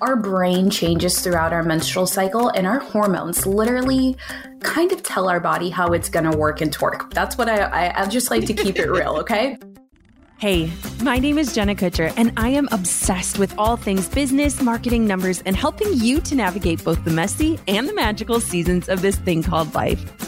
Our brain changes throughout our menstrual cycle, and our hormones literally kind of tell our body how it's going to work and twerk. That's what I, I, I just like to keep it real, okay? Hey, my name is Jenna Kutcher, and I am obsessed with all things business, marketing, numbers, and helping you to navigate both the messy and the magical seasons of this thing called life.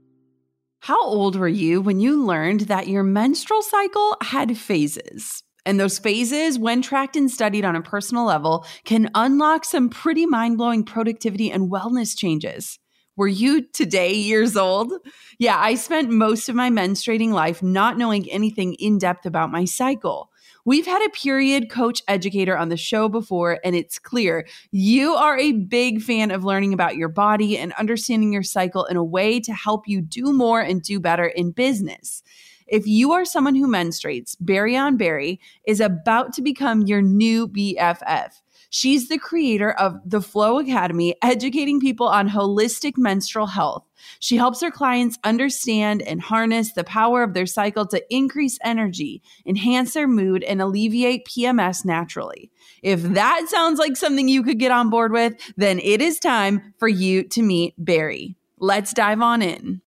How old were you when you learned that your menstrual cycle had phases? And those phases, when tracked and studied on a personal level, can unlock some pretty mind blowing productivity and wellness changes. Were you today years old? Yeah, I spent most of my menstruating life not knowing anything in depth about my cycle. We've had a period coach educator on the show before, and it's clear you are a big fan of learning about your body and understanding your cycle in a way to help you do more and do better in business. If you are someone who menstruates, Berrion Berry is about to become your new BFF. She's the creator of the Flo Academy, educating people on holistic menstrual health. She helps her clients understand and harness the power of their cycle to increase energy, enhance their mood, and alleviate PMS naturally. If that sounds like something you could get on board with, then it is time for you to meet Barry. Let's dive on in.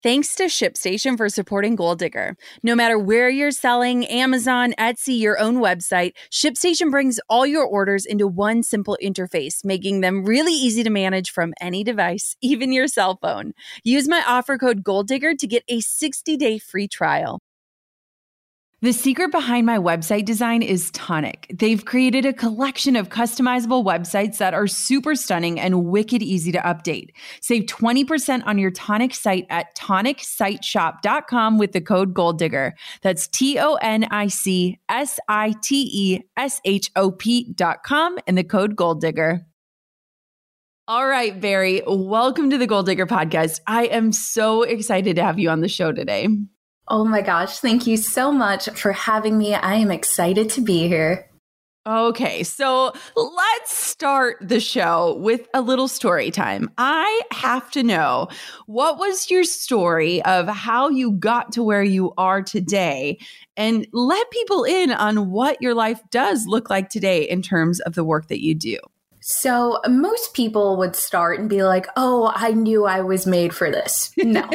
Thanks to ShipStation for supporting Goal Digger. No matter where you're selling, Amazon, Etsy, your own website, ShipStation brings all your orders into one simple interface, making them really easy to manage from any device, even your cell phone. Use my offer code Goal Digger to get a 60-day free trial. The secret behind my website design is Tonic. They've created a collection of customizable websites that are super stunning and wicked easy to update. Save 20% on your Tonic site at tonicsiteshop.com with the code GOALDIGGER. That's T O N I C S I T E S H O P.com and the code GOALDIGGER. All right, Barry, welcome to the Goal Digger podcast. I am so excited to have you on the show today. Oh my gosh, thank you so much for having me. I am excited to be here. Okay, so let's start the show with a little story time. I have to know what was your story of how you got to where you are today and let people in on what your life does look like today in terms of the work that you do. So most people would start and be like, oh, I knew I was made for this. No.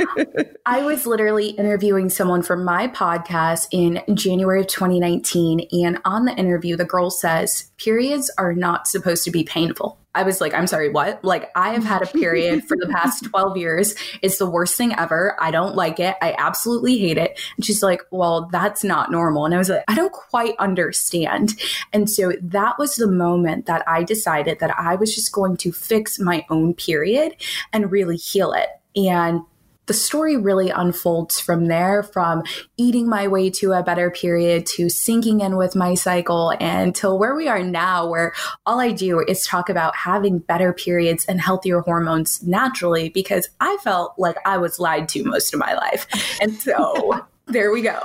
I was literally interviewing someone for my podcast in January of 2019. And on the interview, the girl says, periods are not supposed to be painful. I was like, I'm sorry, what? Like, I have had a period for the past 12 years. It's the worst thing ever. I don't like it. I absolutely hate it. And she's like, well, that's not normal. And I was like, I don't quite understand. And so that was the moment that I decided that I was just going to fix my own period and really heal it. And the story really unfolds from there from eating my way to a better period to syncing in with my cycle and till where we are now where all I do is talk about having better periods and healthier hormones naturally because I felt like I was lied to most of my life. And so there we go.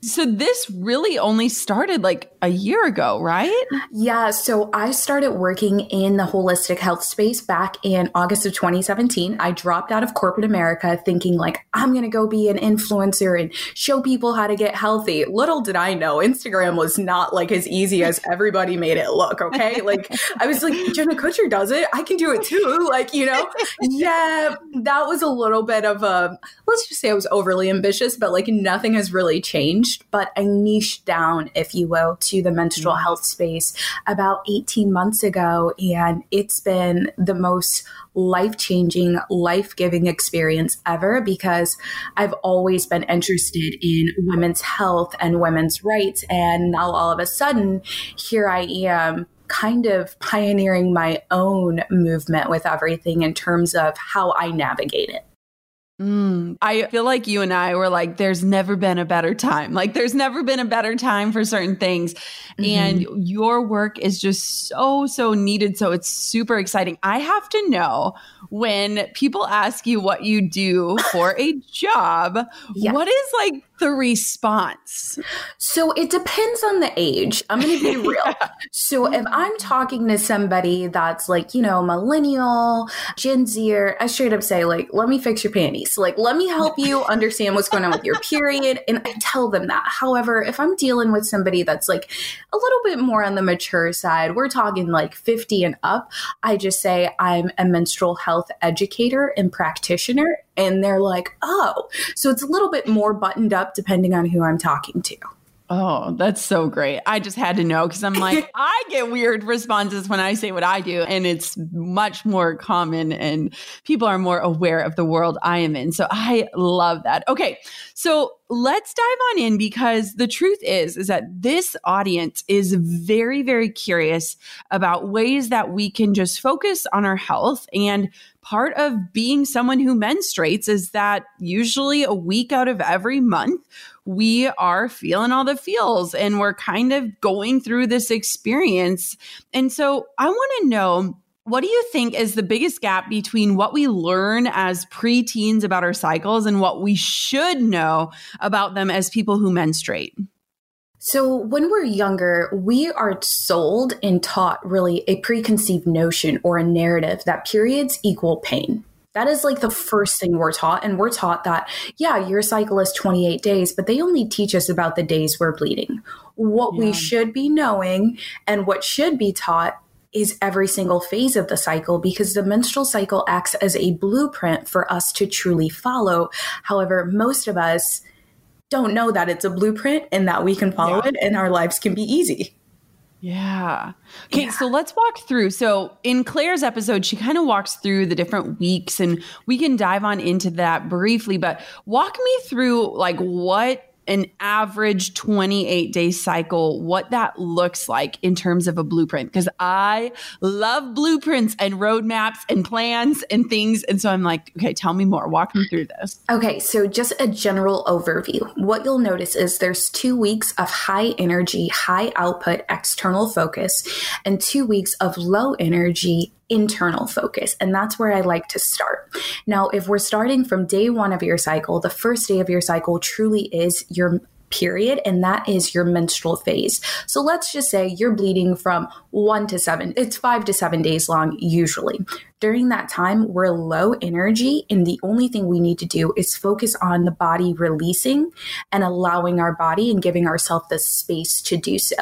So this really only started like a year ago, right? Yeah. So I started working in the holistic health space back in August of 2017. I dropped out of corporate America thinking like I'm going to go be an influencer and show people how to get healthy. Little did I know Instagram was not like as easy as everybody made it look. Okay. Like I was like, Jenna Kutcher does it. I can do it too. Like, you know, yeah, that was a little bit of a, let's just say I was overly ambitious, but like nothing has really changed changed, but I niched down, if you will, to the menstrual mm-hmm. health space about 18 months ago. And it's been the most life changing, life giving experience ever because I've always been interested in women's health and women's rights. And now all of a sudden, here I am kind of pioneering my own movement with everything in terms of how I navigate it. Mm, I feel like you and I were like, there's never been a better time. Like, there's never been a better time for certain things. Mm-hmm. And your work is just so, so needed. So it's super exciting. I have to know when people ask you what you do for a job, yeah. what is like the response? So it depends on the age. I'm going to be real. yeah. So if I'm talking to somebody that's like, you know, millennial, Gen Zer, I straight up say, like, let me fix your panties. Like, let me help you understand what's going on with your period. And I tell them that. However, if I'm dealing with somebody that's like a little bit more on the mature side, we're talking like 50 and up, I just say I'm a menstrual health educator and practitioner and they're like, oh, so it's a little bit more buttoned up depending on who I'm talking to. Oh, that's so great. I just had to know because I'm like, I get weird responses when I say what I do, and it's much more common, and people are more aware of the world I am in. So I love that. Okay. So let's dive on in because the truth is is that this audience is very very curious about ways that we can just focus on our health and part of being someone who menstruates is that usually a week out of every month we are feeling all the feels and we're kind of going through this experience. And so I want to know what do you think is the biggest gap between what we learn as preteens about our cycles and what we should know about them as people who menstruate? So, when we're younger, we are sold and taught really a preconceived notion or a narrative that periods equal pain. That is like the first thing we're taught. And we're taught that, yeah, your cycle is 28 days, but they only teach us about the days we're bleeding. What yeah. we should be knowing and what should be taught is every single phase of the cycle because the menstrual cycle acts as a blueprint for us to truly follow. However, most of us don't know that it's a blueprint and that we can follow yeah. it and our lives can be easy. Yeah. Okay, yeah. so let's walk through. So in Claire's episode, she kind of walks through the different weeks and we can dive on into that briefly, but walk me through like what an average 28 day cycle, what that looks like in terms of a blueprint. Because I love blueprints and roadmaps and plans and things. And so I'm like, okay, tell me more. Walk me through this. Okay, so just a general overview. What you'll notice is there's two weeks of high energy, high output external focus, and two weeks of low energy, internal focus. And that's where I like to start. Now, if we're starting from day one of your cycle, the first day of your cycle truly is your period, and that is your menstrual phase. So let's just say you're bleeding from one to seven, it's five to seven days long, usually. During that time, we're low energy, and the only thing we need to do is focus on the body releasing and allowing our body and giving ourselves the space to do so.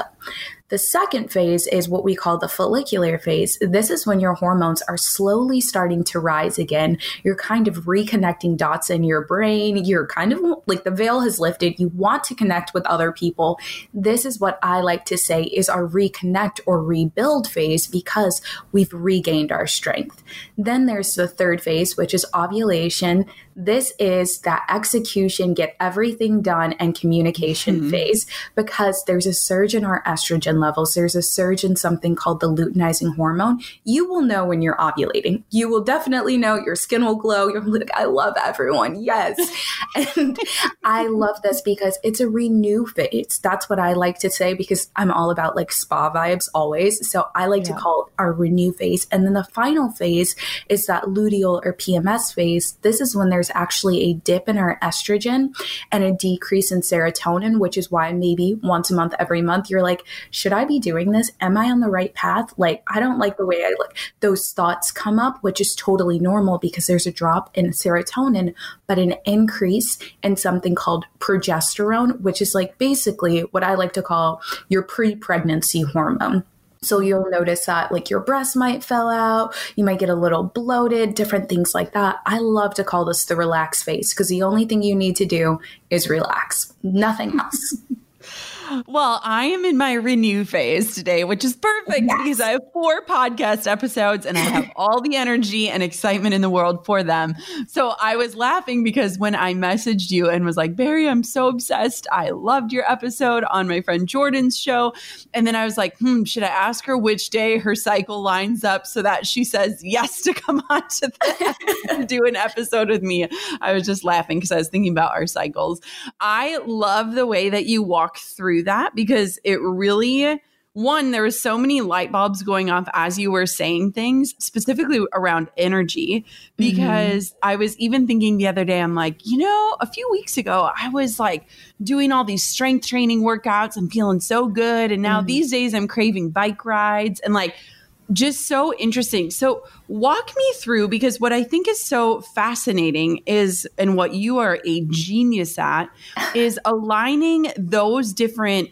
The second phase is what we call the follicular phase. This is when your hormones are slowly starting to rise again. You're kind of reconnecting dots in your brain. You're kind of like the veil has lifted. You want to connect with other people. This is what I like to say is our reconnect or rebuild phase because we've regained our strength. Then there's the third phase, which is ovulation. This is that execution, get everything done, and communication mm-hmm. phase because there's a surge in our estrogen levels, there's a surge in something called the luteinizing hormone. You will know when you're ovulating. You will definitely know your skin will glow. You're like, I love everyone. Yes. and I love this because it's a renew phase. That's what I like to say because I'm all about like spa vibes always. So I like yeah. to call it our renew phase. And then the final phase is that luteal or PMS phase. This is when there's actually a dip in our estrogen and a decrease in serotonin, which is why maybe once a month, every month, you're like, should I be doing this? Am I on the right path? Like, I don't like the way I look. Those thoughts come up, which is totally normal because there's a drop in serotonin, but an increase in something called progesterone, which is like basically what I like to call your pre pregnancy hormone. So you'll notice that like your breast might fill out, you might get a little bloated, different things like that. I love to call this the relax phase because the only thing you need to do is relax, nothing else. Well, I am in my renew phase today, which is perfect yes. because I have four podcast episodes and I have all the energy and excitement in the world for them. So I was laughing because when I messaged you and was like, Barry, I'm so obsessed. I loved your episode on my friend Jordan's show. And then I was like, hmm, should I ask her which day her cycle lines up so that she says yes to come on to, to do an episode with me? I was just laughing because I was thinking about our cycles. I love the way that you walk through through that because it really one there was so many light bulbs going off as you were saying things specifically around energy because mm-hmm. i was even thinking the other day i'm like you know a few weeks ago i was like doing all these strength training workouts and feeling so good and now mm-hmm. these days i'm craving bike rides and like just so interesting. So, walk me through because what I think is so fascinating is, and what you are a genius at, is aligning those different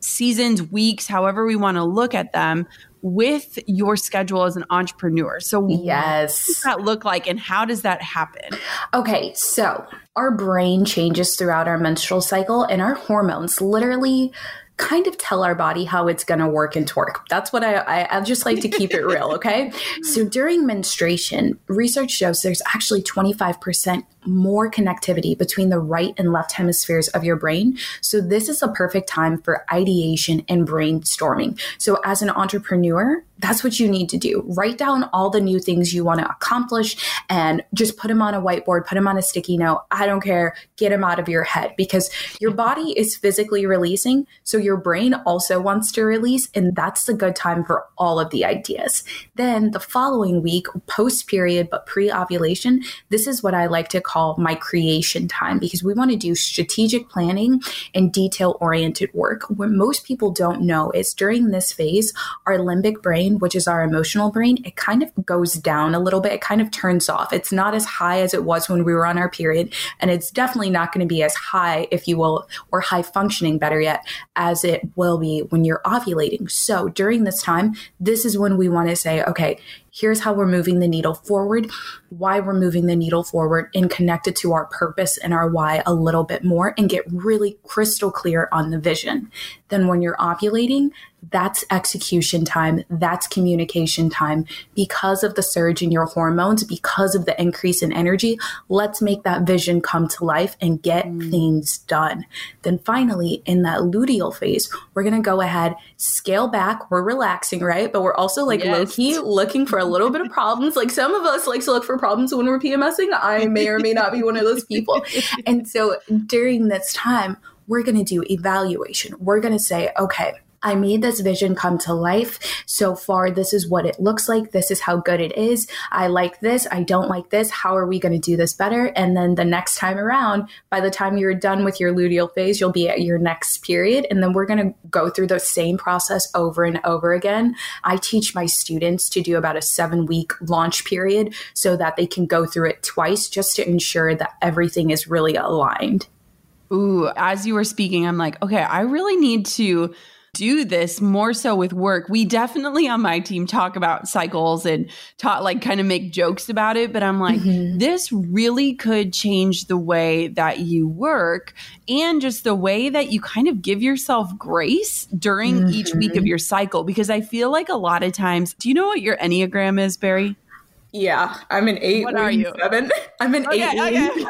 seasons, weeks, however we want to look at them, with your schedule as an entrepreneur. So, yes, what does that look like, and how does that happen? Okay, so our brain changes throughout our menstrual cycle, and our hormones literally kind of tell our body how it's going to work and twerk. That's what I, I, I just like to keep it real. Okay. so during menstruation, research shows there's actually 25% more connectivity between the right and left hemispheres of your brain. So this is a perfect time for ideation and brainstorming. So as an entrepreneur, that's what you need to do. Write down all the new things you want to accomplish and just put them on a whiteboard, put them on a sticky note. I don't care. Get them out of your head because your body is physically releasing. So your brain also wants to release. And that's a good time for all of the ideas. Then the following week, post period, but pre ovulation, this is what I like to call my creation time because we want to do strategic planning and detail oriented work. What most people don't know is during this phase, our limbic brain, which is our emotional brain, it kind of goes down a little bit. It kind of turns off. It's not as high as it was when we were on our period. And it's definitely not going to be as high, if you will, or high functioning, better yet, as it will be when you're ovulating. So during this time, this is when we want to say, okay, here's how we're moving the needle forward, why we're moving the needle forward, and connect it to our purpose and our why a little bit more and get really crystal clear on the vision. Then when you're ovulating, that's execution time. That's communication time. Because of the surge in your hormones, because of the increase in energy, let's make that vision come to life and get mm. things done. Then finally, in that luteal phase, we're going to go ahead, scale back. We're relaxing, right? But we're also like yes. low key looking for a little bit of problems. Like some of us like to look for problems when we're PMSing. I may or may not be one of those people. And so during this time, we're going to do evaluation. We're going to say, okay, I made this vision come to life. So far, this is what it looks like. This is how good it is. I like this. I don't like this. How are we going to do this better? And then the next time around, by the time you're done with your luteal phase, you'll be at your next period. And then we're going to go through the same process over and over again. I teach my students to do about a seven week launch period so that they can go through it twice just to ensure that everything is really aligned. Ooh, as you were speaking, I'm like, okay, I really need to do this more so with work. We definitely on my team talk about cycles and talk like kind of make jokes about it, but I'm like, mm-hmm. this really could change the way that you work and just the way that you kind of give yourself grace during mm-hmm. each week of mm-hmm. your cycle. Because I feel like a lot of times, do you know what your Enneagram is, Barry? Yeah, I'm an eight. What are you? Seven. I'm an okay, eight. Okay.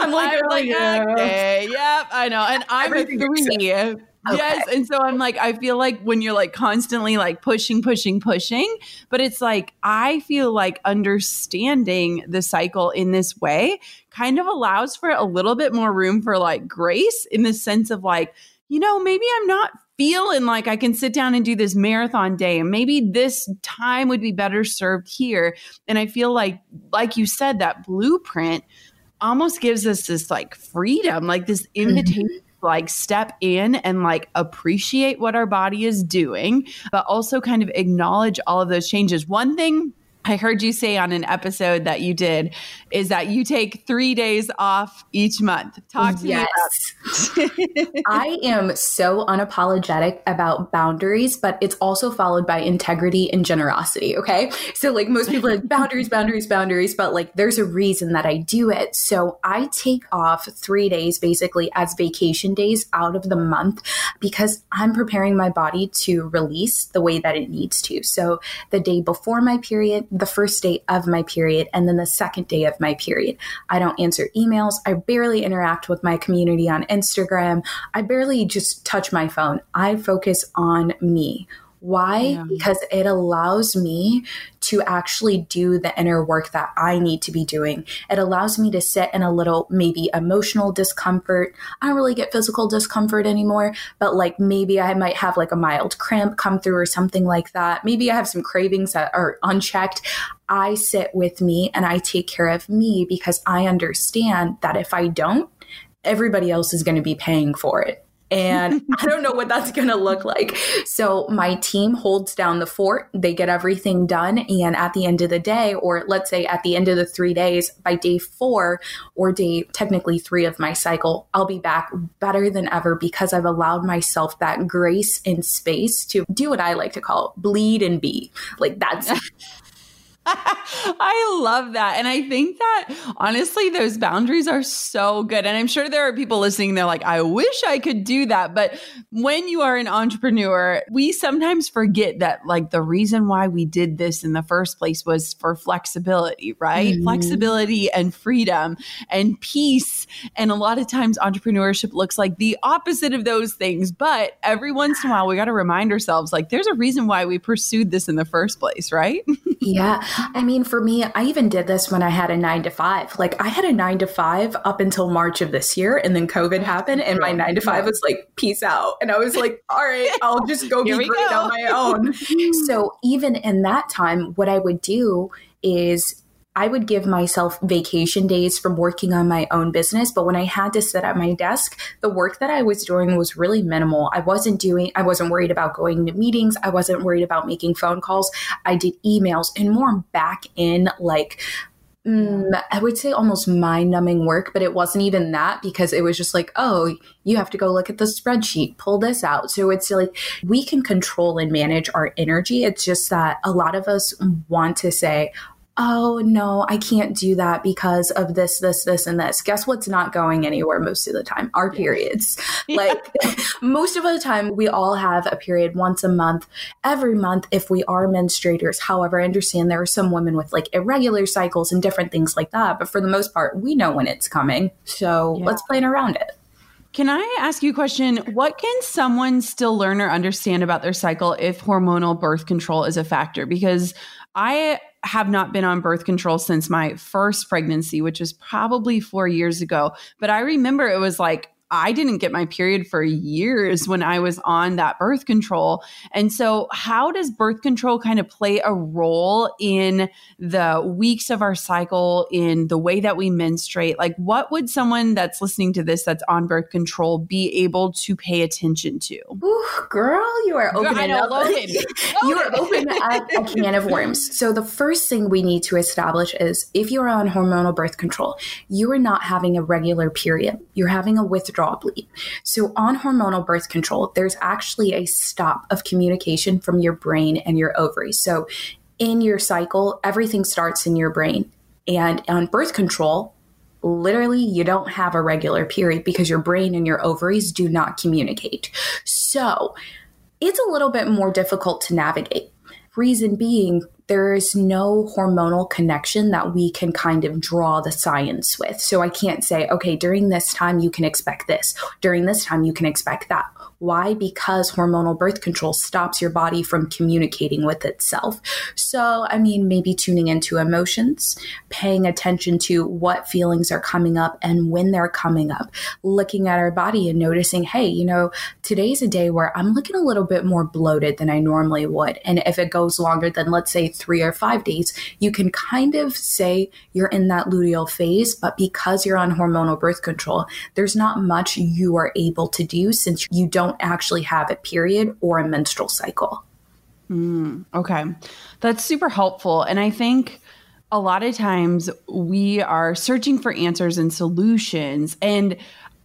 I'm like, I'm like okay, yep, I know, and I'm a three. Okay. Yes. And so I'm like, I feel like when you're like constantly like pushing, pushing, pushing, but it's like, I feel like understanding the cycle in this way kind of allows for a little bit more room for like grace in the sense of like, you know, maybe I'm not feeling like I can sit down and do this marathon day and maybe this time would be better served here. And I feel like, like you said, that blueprint almost gives us this like freedom, like this mm-hmm. invitation. Mm-hmm like step in and like appreciate what our body is doing, but also kind of acknowledge all of those changes. One thing I heard you say on an episode that you did is that you take three days off each month. Talk to yes. me. Yes. I am so unapologetic about boundaries, but it's also followed by integrity and generosity. Okay. So, like, most people like boundaries, boundaries, boundaries, but like, there's a reason that I do it. So, I take off three days basically as vacation days out of the month because I'm preparing my body to release the way that it needs to. So, the day before my period, the first day of my period and then the second day of my period. I don't answer emails. I barely interact with my community on Instagram. I barely just touch my phone. I focus on me. Why? Yeah. Because it allows me to actually do the inner work that I need to be doing. It allows me to sit in a little, maybe emotional discomfort. I don't really get physical discomfort anymore, but like maybe I might have like a mild cramp come through or something like that. Maybe I have some cravings that are unchecked. I sit with me and I take care of me because I understand that if I don't, everybody else is going to be paying for it and I don't know what that's going to look like. So my team holds down the fort. They get everything done. And at the end of the day, or let's say at the end of the three days, by day four or day technically three of my cycle, I'll be back better than ever because I've allowed myself that grace and space to do what I like to call bleed and be. Like that's I love that. And I think that honestly, those boundaries are so good. And I'm sure there are people listening, they're like, I wish I could do that. But when you are an entrepreneur, we sometimes forget that, like, the reason why we did this in the first place was for flexibility, right? Mm-hmm. Flexibility and freedom and peace. And a lot of times, entrepreneurship looks like the opposite of those things. But every once in a while, we got to remind ourselves, like, there's a reason why we pursued this in the first place, right? yeah. I mean, for me, I even did this when I had a nine to five. Like, I had a nine to five up until March of this year, and then COVID happened, and my nine to five was like, peace out. And I was like, all right, I'll just go be great go. on my own. so, even in that time, what I would do is I would give myself vacation days from working on my own business. But when I had to sit at my desk, the work that I was doing was really minimal. I wasn't doing, I wasn't worried about going to meetings. I wasn't worried about making phone calls. I did emails and more back in like, Mm, I would say almost mind numbing work, but it wasn't even that because it was just like, oh, you have to go look at the spreadsheet, pull this out. So it's like we can control and manage our energy. It's just that a lot of us want to say, oh no, I can't do that because of this, this, this, and this. Guess what's not going anywhere most of the time? Our periods. Yeah. Like most of the time, we all have a period once a month, every month if we are menstruators. However, I understand there are some women with like irregular cycles and different things like that. But for the most part, we know when it's coming. So yeah. let's plan around it. Can I ask you a question? What can someone still learn or understand about their cycle if hormonal birth control is a factor? Because I have not been on birth control since my first pregnancy, which was probably four years ago. But I remember it was like I didn't get my period for years when I was on that birth control. And so, how does birth control kind of play a role in the weeks of our cycle, in the way that we menstruate? Like, what would someone that's listening to this that's on birth control be able to pay attention to? Ooh, girl, you are opening up. you are opening up a can of worms. So, the first thing we need to establish is if you're on hormonal birth control, you are not having a regular period, you're having a withdrawal withdrawal bleed. So, on hormonal birth control, there's actually a stop of communication from your brain and your ovaries. So, in your cycle, everything starts in your brain. And on birth control, literally you don't have a regular period because your brain and your ovaries do not communicate. So, it's a little bit more difficult to navigate. Reason being, there is no hormonal connection that we can kind of draw the science with. So I can't say, okay, during this time you can expect this, during this time you can expect that. Why? Because hormonal birth control stops your body from communicating with itself. So, I mean, maybe tuning into emotions, paying attention to what feelings are coming up and when they're coming up, looking at our body and noticing, hey, you know, today's a day where I'm looking a little bit more bloated than I normally would. And if it goes longer than, let's say, three or five days, you can kind of say you're in that luteal phase, but because you're on hormonal birth control, there's not much you are able to do since you don't actually have a period or a menstrual cycle. Mm, okay. That's super helpful. And I think a lot of times we are searching for answers and solutions. And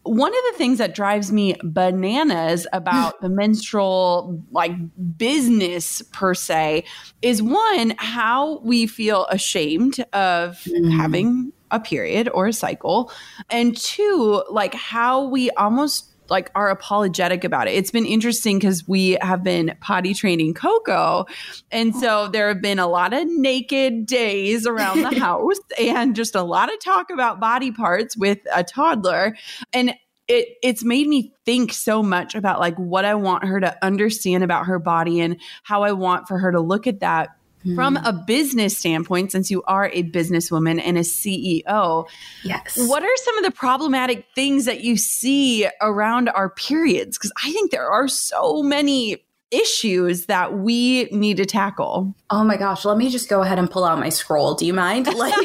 one of the things that drives me bananas about the menstrual like business per se is one how we feel ashamed of mm. having a period or a cycle and two like how we almost like are apologetic about it. It's been interesting because we have been potty training Coco. And so oh. there have been a lot of naked days around the house and just a lot of talk about body parts with a toddler. And it it's made me think so much about like what I want her to understand about her body and how I want for her to look at that from hmm. a business standpoint, since you are a businesswoman and a CEO, yes. What are some of the problematic things that you see around our periods? Because I think there are so many issues that we need to tackle. Oh my gosh, let me just go ahead and pull out my scroll. Do you mind? Like,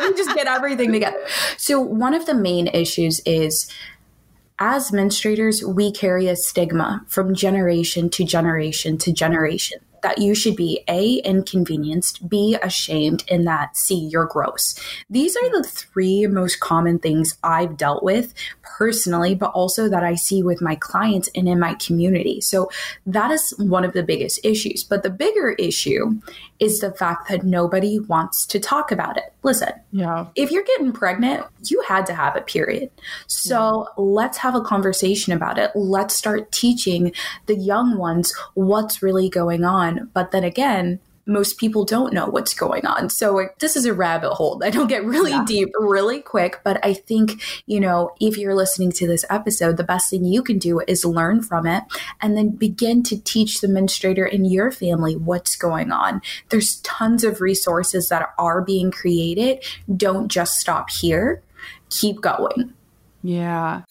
let me just get everything together. So, one of the main issues is as menstruators, we carry a stigma from generation to generation to generation that you should be A, inconvenienced, B, ashamed, and that C, you're gross. These are the three most common things I've dealt with personally, but also that I see with my clients and in my community. So that is one of the biggest issues. But the bigger issue is the fact that nobody wants to talk about it. Listen, yeah. if you're getting pregnant, you had to have a period. So yeah. let's have a conversation about it. Let's start teaching the young ones what's really going on. But then again, most people don't know what's going on. So this is a rabbit hole. I don't get really yeah. deep really quick, but I think, you know, if you're listening to this episode, the best thing you can do is learn from it and then begin to teach the menstruator in your family what's going on. There's tons of resources that are being created. Don't just stop here. Keep going. Yeah.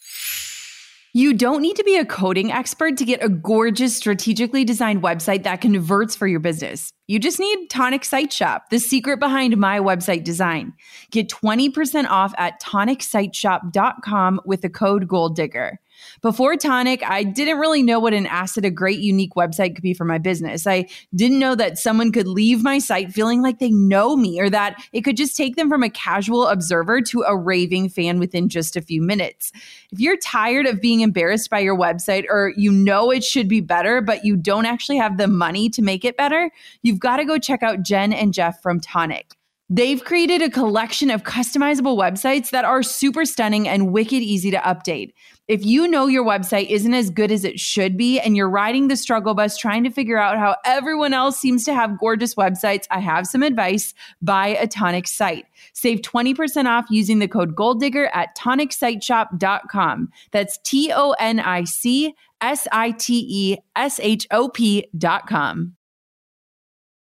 You don't need to be a coding expert to get a gorgeous, strategically designed website that converts for your business. You just need Tonic Site Shop, the secret behind my website design. Get 20% off at tonicsiteshop.com with the code Goal Digger. Before Tonic, I didn't really know what an asset a great, unique website could be for my business. I didn't know that someone could leave my site feeling like they know me or that it could just take them from a casual observer to a raving fan within just a few minutes. If you're tired of being embarrassed by your website or you know it should be better, but you don't actually have the money to make it better, you've got to go check out Jen and Jeff from Tonic. They've created a collection of customizable websites that are super stunning and wicked easy to update. If you know your website isn't as good as it should be and you're riding the struggle bus trying to figure out how everyone else seems to have gorgeous websites, I have some advice. Buy a Tonic site. Save 20% off using the code GOALDIGGER at tonicsiteshop.com. That's T O N I C S I T E S H O P.com.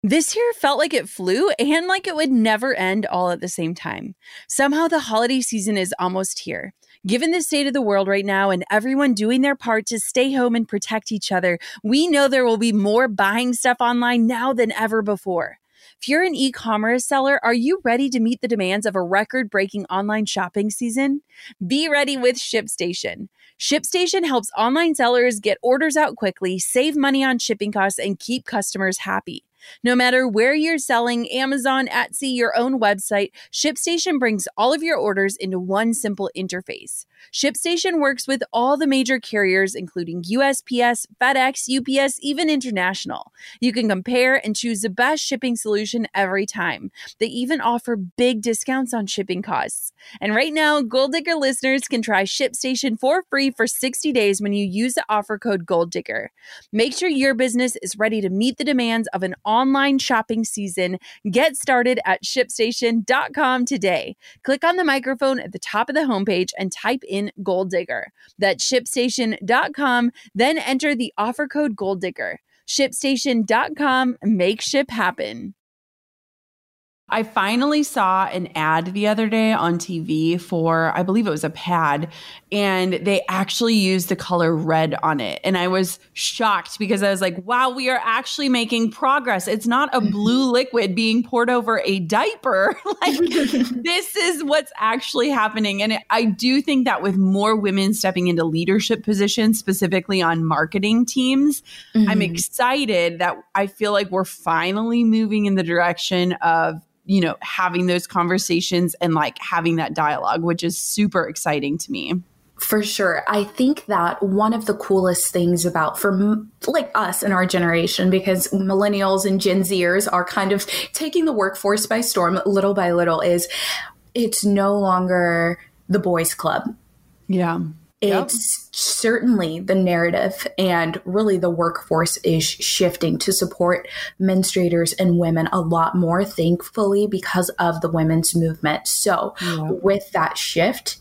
This year felt like it flew and like it would never end all at the same time. Somehow the holiday season is almost here. Given the state of the world right now and everyone doing their part to stay home and protect each other, we know there will be more buying stuff online now than ever before. If you're an e commerce seller, are you ready to meet the demands of a record breaking online shopping season? Be ready with ShipStation. ShipStation helps online sellers get orders out quickly, save money on shipping costs, and keep customers happy. No matter where you're selling, Amazon, Etsy, your own website, ShipStation brings all of your orders into one simple interface. ShipStation works with all the major carriers, including USPS, FedEx, UPS, even international. You can compare and choose the best shipping solution every time. They even offer big discounts on shipping costs. And right now, Goal Digger listeners can try ShipStation for free for 60 days when you use the offer code Goal Digger. Make sure your business is ready to meet the demands of an online shopping season. Get started at shipstation.com today. Click on the microphone at the top of the homepage and type in Goal Digger. That's shipstation.com. Then enter the offer code Goal Digger. ShipStation.com. Make ship happen. I finally saw an ad the other day on TV for, I believe it was a pad, and they actually used the color red on it. And I was shocked because I was like, wow, we are actually making progress. It's not a blue liquid being poured over a diaper. like, this is what's actually happening. And I do think that with more women stepping into leadership positions, specifically on marketing teams, mm-hmm. I'm excited that I feel like we're finally moving in the direction of you know, having those conversations and like having that dialogue, which is super exciting to me. For sure. I think that one of the coolest things about for like us in our generation because millennials and Gen Zers are kind of taking the workforce by storm little by little is it's no longer the boys club. Yeah. It's yep. certainly the narrative and really the workforce is shifting to support menstruators and women a lot more, thankfully, because of the women's movement. So, with that shift,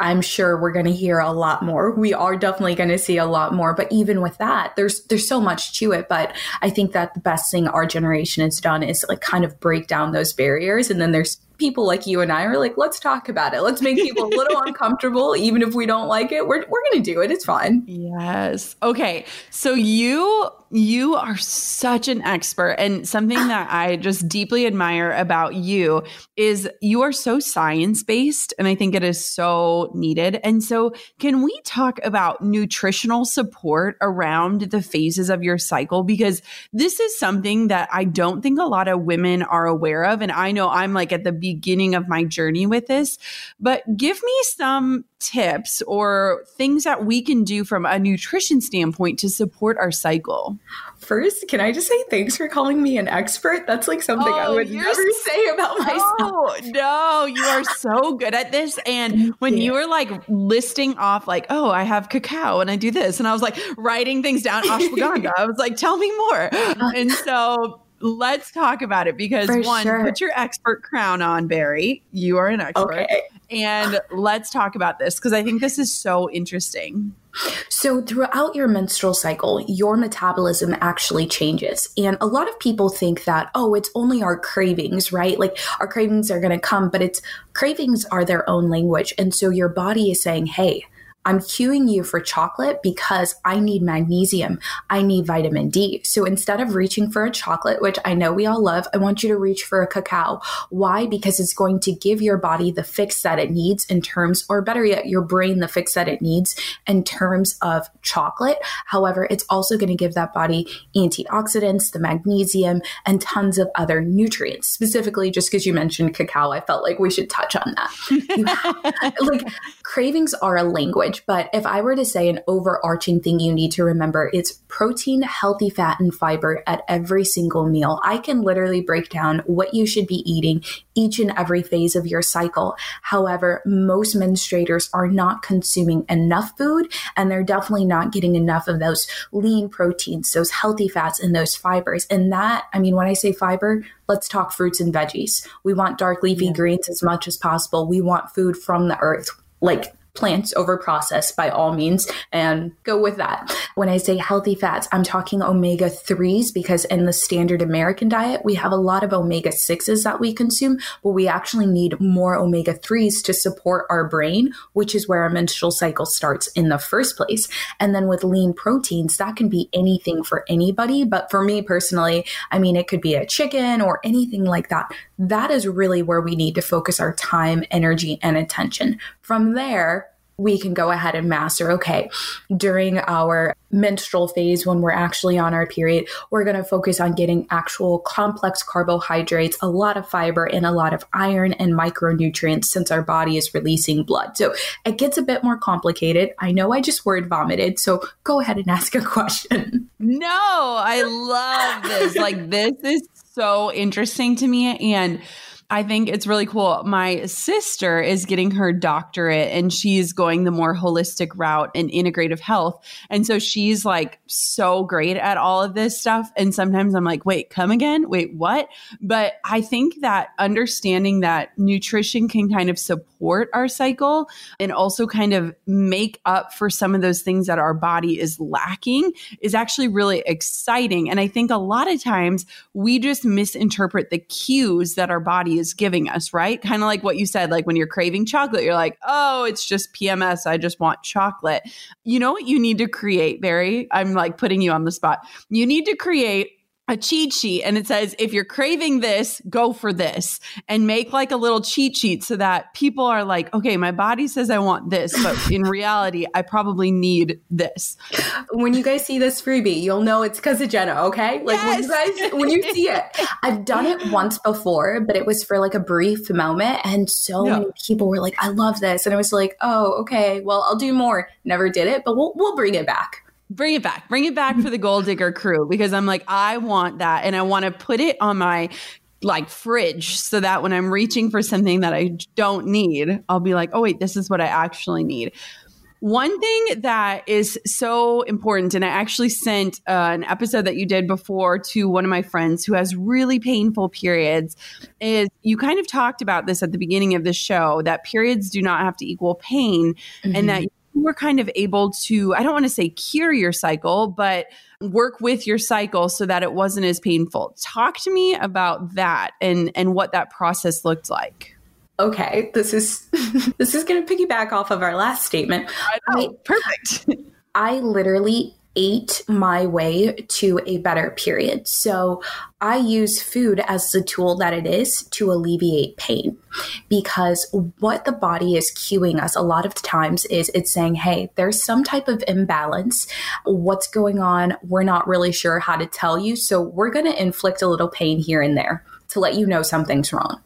I'm sure we're going to hear a lot more. We are definitely going to see a lot more, but even with that, there's there's so much to it, but I think that the best thing our generation has done is like kind of break down those barriers and then there's people like you and I are like, let's talk about it. Let's make people a little uncomfortable, even if we don't like it. We're, we're going to do it. It's fine. Yes. Okay. So you you are such an expert and something that I just deeply admire about you is you are so science-based and I think it is so needed. And so can we talk about nutritional support around the phases of your cycle because this is something that I don't think a lot of women are aware of and I know I'm like at the beginning of my journey with this, but give me some tips or things that we can do from a nutrition standpoint to support our cycle. First, can I just say thanks for calling me an expert? That's like something oh, I would never say about myself. No, no, you are so good at this. And when you were like listing off, like, oh, I have cacao and I do this, and I was like writing things down, ashwagandha. I was like, tell me more. Uh, and so let's talk about it because For one, sure. put your expert crown on, Barry. You are an expert. Okay. And let's talk about this because I think this is so interesting. So, throughout your menstrual cycle, your metabolism actually changes. And a lot of people think that, oh, it's only our cravings, right? Like our cravings are going to come, but it's cravings are their own language. And so your body is saying, hey, I'm cueing you for chocolate because I need magnesium. I need vitamin D. So instead of reaching for a chocolate, which I know we all love, I want you to reach for a cacao. Why? Because it's going to give your body the fix that it needs in terms, or better yet, your brain the fix that it needs in terms of chocolate. However, it's also going to give that body antioxidants, the magnesium, and tons of other nutrients. Specifically, just because you mentioned cacao, I felt like we should touch on that. have, like cravings are a language but if I were to say an overarching thing you need to remember, it's protein, healthy fat, and fiber at every single meal. I can literally break down what you should be eating each and every phase of your cycle. However, most menstruators are not consuming enough food and they're definitely not getting enough of those lean proteins, those healthy fats, and those fibers. And that, I mean, when I say fiber, let's talk fruits and veggies. We want dark leafy yeah. greens as much as possible. We want food from the earth. Like plants over processed by all means and go with that. When I say healthy fats, I'm talking omega 3s because in the standard American diet, we have a lot of omega 6s that we consume, but we actually need more omega 3s to support our brain, which is where our menstrual cycle starts in the first place. And then with lean proteins, that can be anything for anybody. But for me personally, I mean, it could be a chicken or anything like that. That is really where we need to focus our time, energy, and attention. From there, we can go ahead and master okay during our menstrual phase when we're actually on our period we're going to focus on getting actual complex carbohydrates a lot of fiber and a lot of iron and micronutrients since our body is releasing blood. So it gets a bit more complicated. I know i just word vomited so go ahead and ask a question. No i love this. Like this is so interesting to me. And I think it's really cool. My sister is getting her doctorate and she's going the more holistic route in integrative health. And so she's like so great at all of this stuff. And sometimes I'm like, wait, come again? Wait, what? But I think that understanding that nutrition can kind of support our cycle and also kind of make up for some of those things that our body is lacking is actually really exciting. And I think a lot of times we just misinterpret the cues that our body is giving us, right? Kind of like what you said, like when you're craving chocolate, you're like, oh, it's just PMS. I just want chocolate. You know what you need to create, Barry? I'm like putting you on the spot. You need to create a cheat sheet and it says if you're craving this go for this and make like a little cheat sheet so that people are like okay my body says i want this but in reality i probably need this. When you guys see this freebie you'll know it's because of jenna okay? Like yes. when you guys when you see it i've done it once before but it was for like a brief moment and so yeah. many people were like i love this. And i was like oh okay well i'll do more. Never did it but we'll, we'll bring it back Bring it back. Bring it back for the Goal Digger crew because I'm like, I want that. And I want to put it on my like fridge so that when I'm reaching for something that I don't need, I'll be like, oh, wait, this is what I actually need. One thing that is so important, and I actually sent uh, an episode that you did before to one of my friends who has really painful periods, is you kind of talked about this at the beginning of the show that periods do not have to equal pain, mm-hmm. and that were kind of able to, I don't want to say cure your cycle, but work with your cycle so that it wasn't as painful. Talk to me about that and and what that process looked like. Okay, this is this is going to piggyback off of our last statement. I know. I, Perfect. I literally ate my way to a better period. So I use food as the tool that it is to alleviate pain because what the body is cueing us a lot of times is it's saying, hey, there's some type of imbalance. What's going on? We're not really sure how to tell you. So we're going to inflict a little pain here and there to let you know something's wrong.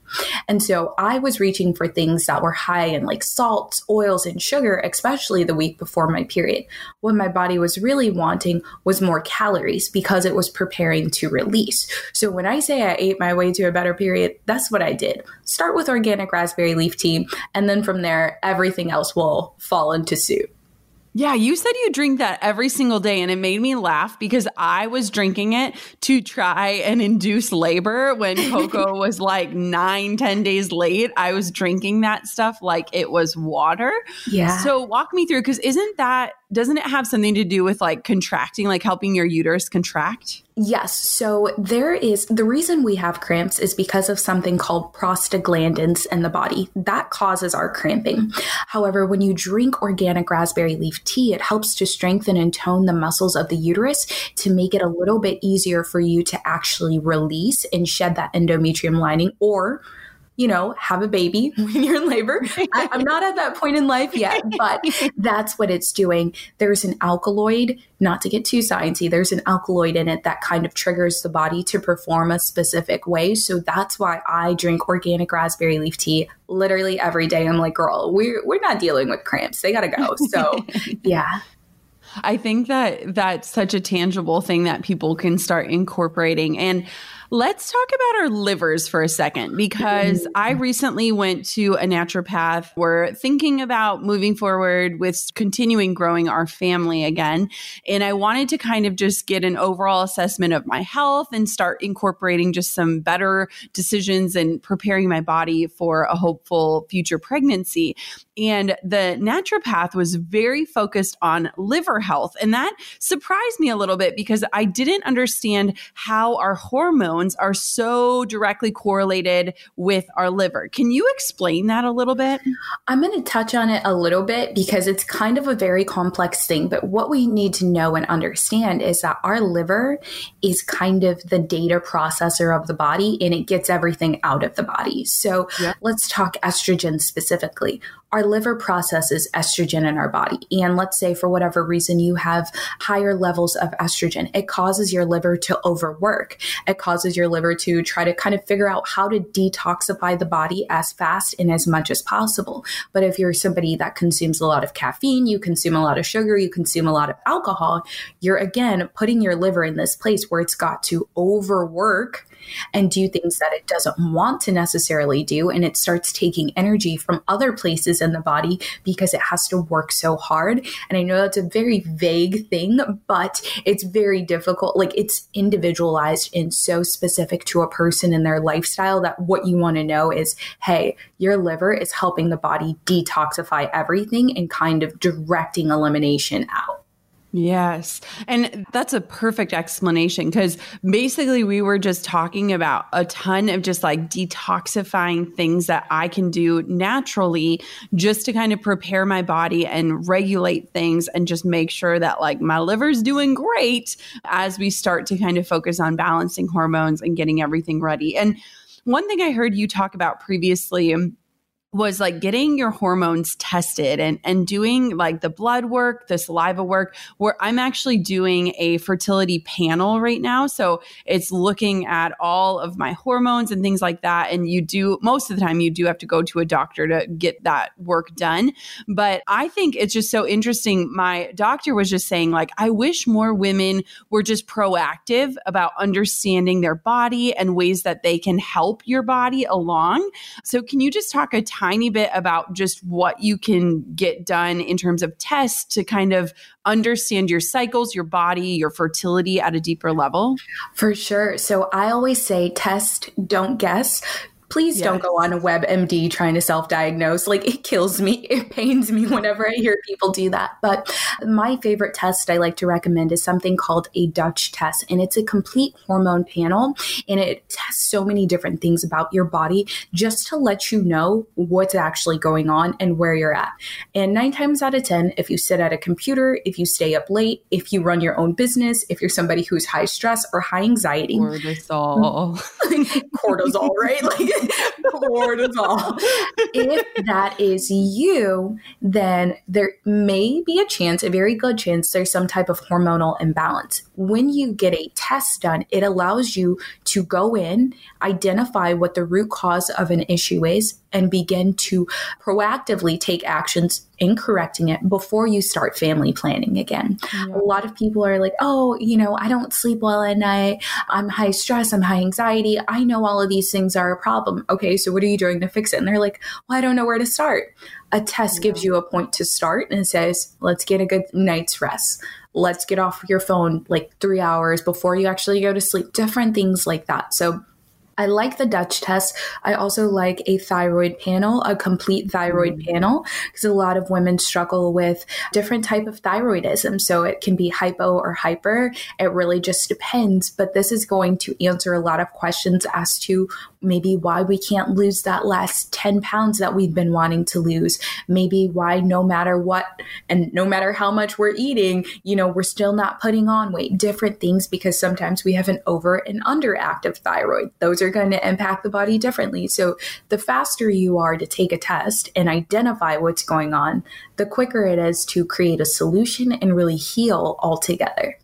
And so I was reaching for things that were high in like salts, oils, and sugar, especially the week before my period. What my body was really wanting was more calories because it was preparing to release. So when I say I ate my way to a better period, that's what I did. Start with organic raspberry leaf tea, and then from there, everything else will fall into suit. Yeah, you said you drink that every single day, and it made me laugh because I was drinking it to try and induce labor when Coco was like nine, ten days late. I was drinking that stuff like it was water. Yeah. So walk me through because isn't that doesn't it have something to do with like contracting, like helping your uterus contract? Yes. So there is the reason we have cramps is because of something called prostaglandins in the body that causes our cramping. However, when you drink organic raspberry leaf tea, it helps to strengthen and tone the muscles of the uterus to make it a little bit easier for you to actually release and shed that endometrium lining or you know, have a baby when you're in labor. I, am not at that point in life yet, but that's what it's doing. There's an alkaloid, not to get too sciencey, there's an alkaloid in it that kind of triggers the body to perform a specific way. So that's why I drink organic raspberry leaf tea literally every day. I'm like, girl, we're, we're not dealing with cramps. They got to go. So, yeah. I think that that's such a tangible thing that people can start incorporating. And Let's talk about our livers for a second because mm-hmm. I recently went to a naturopath. We're thinking about moving forward with continuing growing our family again. And I wanted to kind of just get an overall assessment of my health and start incorporating just some better decisions and preparing my body for a hopeful future pregnancy. And the naturopath was very focused on liver health. And that surprised me a little bit because I didn't understand how our hormones are so directly correlated with our liver. Can you explain that a little bit? I'm going to touch on it a little bit because it's kind of a very complex thing. But what we need to know and understand is that our liver is kind of the data processor of the body and it gets everything out of the body. So let's talk estrogen specifically our liver processes estrogen in our body. And let's say for whatever reason you have higher levels of estrogen, it causes your liver to overwork. It causes your liver to try to kind of figure out how to detoxify the body as fast and as much as possible. But if you're somebody that consumes a lot of caffeine, you consume a lot of sugar, you consume a lot of alcohol, you're again putting your liver in this place where it's got to overwork and do things that it doesn't want to necessarily do. And it starts taking energy from other places in the body because it has to work so hard. And I know that's a very vague thing, but it's very difficult. Like it's individualized and so specific to a person and their lifestyle that what you want to know is hey, your liver is helping the body detoxify everything and kind of directing elimination out. Yes. And that's a perfect explanation because basically we were just talking about a ton of just like detoxifying things that I can do naturally just to kind of prepare my body and regulate things and just make sure that like my liver's doing great as we start to kind of focus on balancing hormones and getting everything ready. And one thing I heard you talk about previously was like getting your hormones tested and and doing like the blood work, the saliva work, where I'm actually doing a fertility panel right now. So it's looking at all of my hormones and things like that. And you do most of the time you do have to go to a doctor to get that work done. But I think it's just so interesting. My doctor was just saying, like, I wish more women were just proactive about understanding their body and ways that they can help your body along. So can you just talk a tiny bit about just what you can get done in terms of tests to kind of understand your cycles, your body, your fertility at a deeper level? For sure. So I always say test, don't guess Please yes. don't go on a WebMD trying to self diagnose. Like it kills me. It pains me whenever I hear people do that. But my favorite test I like to recommend is something called a Dutch test. And it's a complete hormone panel. And it tests so many different things about your body just to let you know what's actually going on and where you're at. And nine times out of 10, if you sit at a computer, if you stay up late, if you run your own business, if you're somebody who's high stress or high anxiety, cortisol, cortisol, right? Like if that is you, then there may be a chance, a very good chance, there's some type of hormonal imbalance. When you get a test done, it allows you to go in, identify what the root cause of an issue is, and begin to proactively take actions in correcting it before you start family planning again. Yeah. A lot of people are like, oh, you know, I don't sleep well at night. I'm high stress. I'm high anxiety. I know all of these things are a problem. Okay, so what are you doing to fix it? And they're like, well, I don't know where to start. A test yeah. gives you a point to start and says, let's get a good night's rest. Let's get off your phone like three hours before you actually go to sleep. Different things like that. So I like the Dutch test. I also like a thyroid panel, a complete thyroid mm. panel, because a lot of women struggle with different type of thyroidism. So it can be hypo or hyper. It really just depends. But this is going to answer a lot of questions as to maybe why we can't lose that last 10 pounds that we've been wanting to lose. Maybe why no matter what and no matter how much we're eating, you know, we're still not putting on weight. Different things because sometimes we have an over and underactive thyroid. Those are going to impact the body differently. So the faster you are to take a test and identify what's going on, the quicker it is to create a solution and really heal altogether.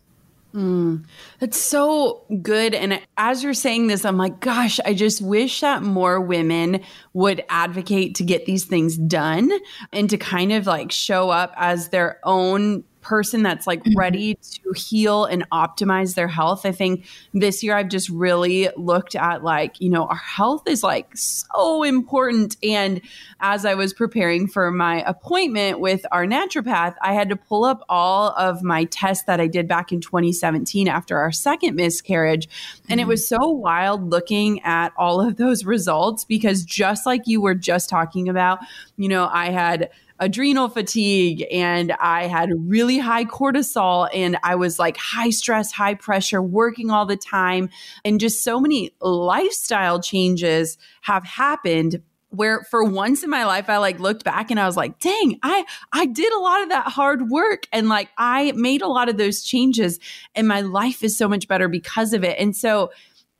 Mm, that's so good. And as you're saying this, I'm like, gosh, I just wish that more women would advocate to get these things done and to kind of like show up as their own person that's like mm-hmm. ready to heal and optimize their health. I think this year I've just really looked at like, you know, our health is like so important. And as I was preparing for my appointment with our naturopath, I had to pull up all of my tests that I did back in 2017 after our second miscarriage. And mm-hmm. it was so wild looking at all of those results because just like you were just talking about, you know, I had adrenal fatigue and I had really high cortisol and I was like high stress, high pressure, working all the time. And just so many lifestyle changes have happened where for once in my life I like looked back and I was like, dang, I I did a lot of that hard work and like I made a lot of those changes and my life is so much better because of it. And so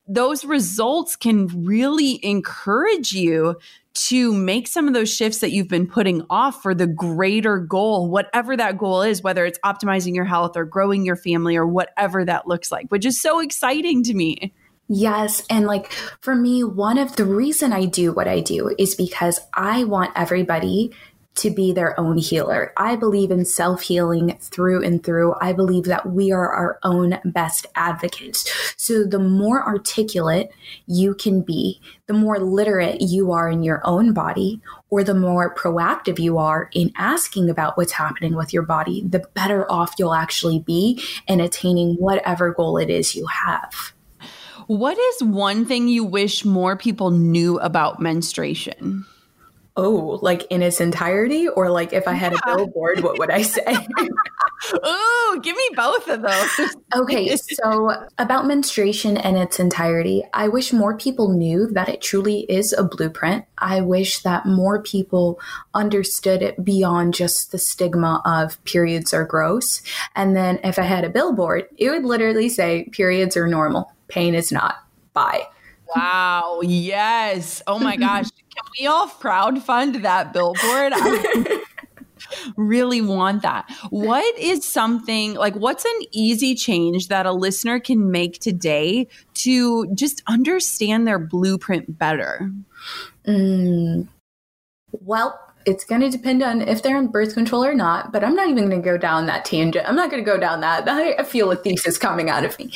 those results can really encourage you to make some of those shifts that you've been putting off for the greater goal, whatever that goal is, whether it's optimizing your health or growing your family or whatever that looks like, which is so exciting to me. Yes. And like for me, one of the reason I do what I do is because I want everybody to be their own healer. I believe in self healing through and through. I believe that we are our own best advocates. So the more articulate you can be, the more literate you are in your own body, or the more proactive you are in asking about what's happening with your body, the better off you'll actually be in attaining whatever goal it is you have. What is one thing you wish more people knew about menstruation? Oh, like in its entirety, or like if I had yeah. a billboard, what would I say? Ooh, give me both of those. okay, so about menstruation in its entirety, I wish more people knew that it truly is a blueprint. I wish that more people understood it beyond just the stigma of periods are gross. And then if I had a billboard, it would literally say periods are normal, pain is not. Bye. Wow. Yes. Oh my gosh. Can we all crowd fund that billboard? I really want that. What is something like what's an easy change that a listener can make today to just understand their blueprint better? Mm, well, it's going to depend on if they're on birth control or not, but I'm not even going to go down that tangent. I'm not going to go down that. I feel a thesis coming out of me.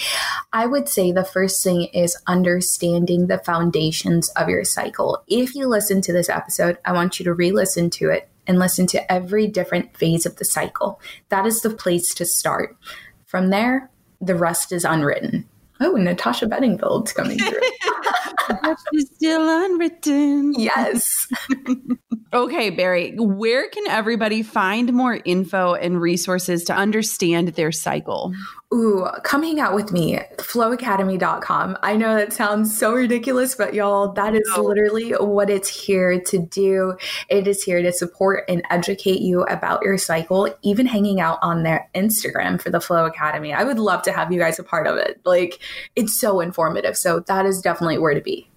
I would say the first thing is understanding the foundations of your cycle. If you listen to this episode, I want you to re listen to it and listen to every different phase of the cycle. That is the place to start. From there, the rest is unwritten. Oh, Natasha Bedingfield's coming through. still unwritten. Yes. okay, Barry, where can everybody find more info and resources to understand their cycle? Ooh, come hang out with me, flowacademy.com. I know that sounds so ridiculous, but y'all, that is literally what it's here to do. It is here to support and educate you about your cycle, even hanging out on their Instagram for the Flo Academy. I would love to have you guys a part of it. Like, it's so informative. So, that is definitely where to be.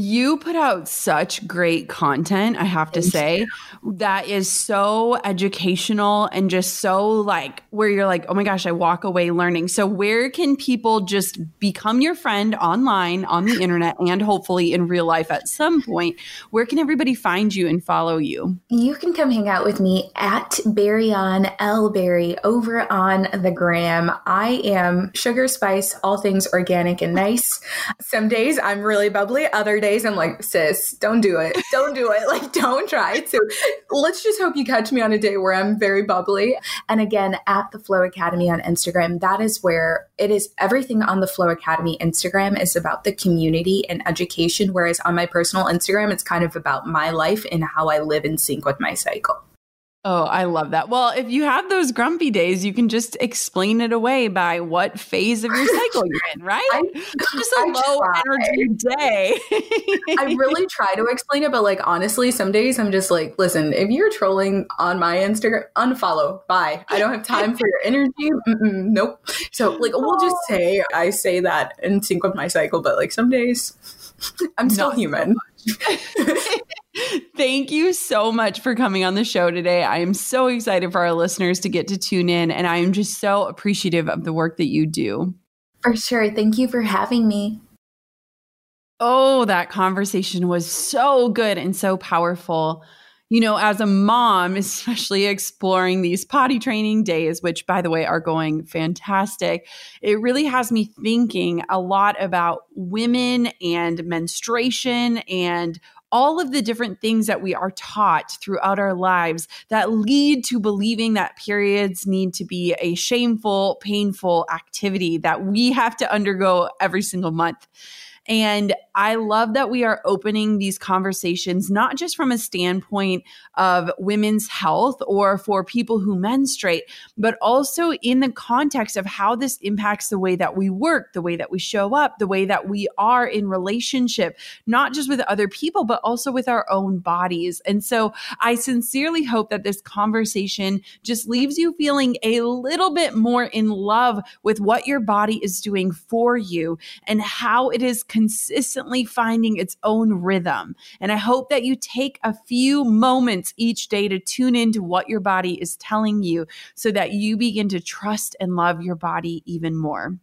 You put out such great content, I have to say, that is so educational and just so like where you're like, oh my gosh, I walk away learning. So, where can people just become your friend online, on the internet, and hopefully in real life at some point? Where can everybody find you and follow you? You can come hang out with me at Berrion L Berry over on the gram. I am sugar spice, all things organic and nice. Some days I'm really bubbly, other days days I'm like, sis, don't do it. Don't do it. Like, don't try. to. let's just hope you catch me on a day where I'm very bubbly. And again, at the Flo Academy on Instagram, that is where it is everything on the Flo Academy Instagram is about the community and education. Whereas on my personal Instagram, it's kind of about my life and how I live in sync with my cycle. Oh, I love that. Well, if you have those grumpy days, you can just explain it away by what phase of your cycle you're in, right? I, just a I low try. energy day. I really try to explain it, but like honestly, some days I'm just like, listen, if you're trolling on my Instagram, unfollow. Bye. I don't have time for your energy. Mm-mm, nope. So like, we'll just say I say that in sync with my cycle, but like some days I'm still Not human. So Thank you so much for coming on the show today. I am so excited for our listeners to get to tune in, and I am just so appreciative of the work that you do. For sure. Thank you for having me. Oh, that conversation was so good and so powerful. You know, as a mom, especially exploring these potty training days, which by the way are going fantastic, it really has me thinking a lot about women and menstruation and all of the different things that we are taught throughout our lives that lead to believing that periods need to be a shameful, painful activity that we have to undergo every single month. And I love that we are opening these conversations, not just from a standpoint of women's health or for people who menstruate, but also in the context of how this impacts the way that we work, the way that we show up, the way that we are in relationship, not just with other people, but also with our own bodies. And so I sincerely hope that this conversation just leaves you feeling a little bit more in love with what your body is doing for you and how it is consistently constantly finding its own rhythm. And I hope that you take a few moments each day to tune into what your body is telling you so that you begin to trust and love your body even more.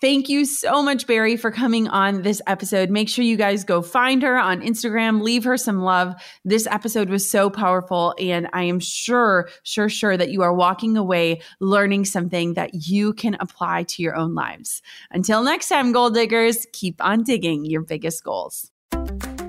Thank you so much, Barry, for coming on this episode. Make sure you guys go find her on Instagram, leave her some love. This episode was so powerful, and I am sure, sure, sure that you are walking away learning something that you can apply to your own lives. Until next time, goal diggers, keep on digging your biggest goals.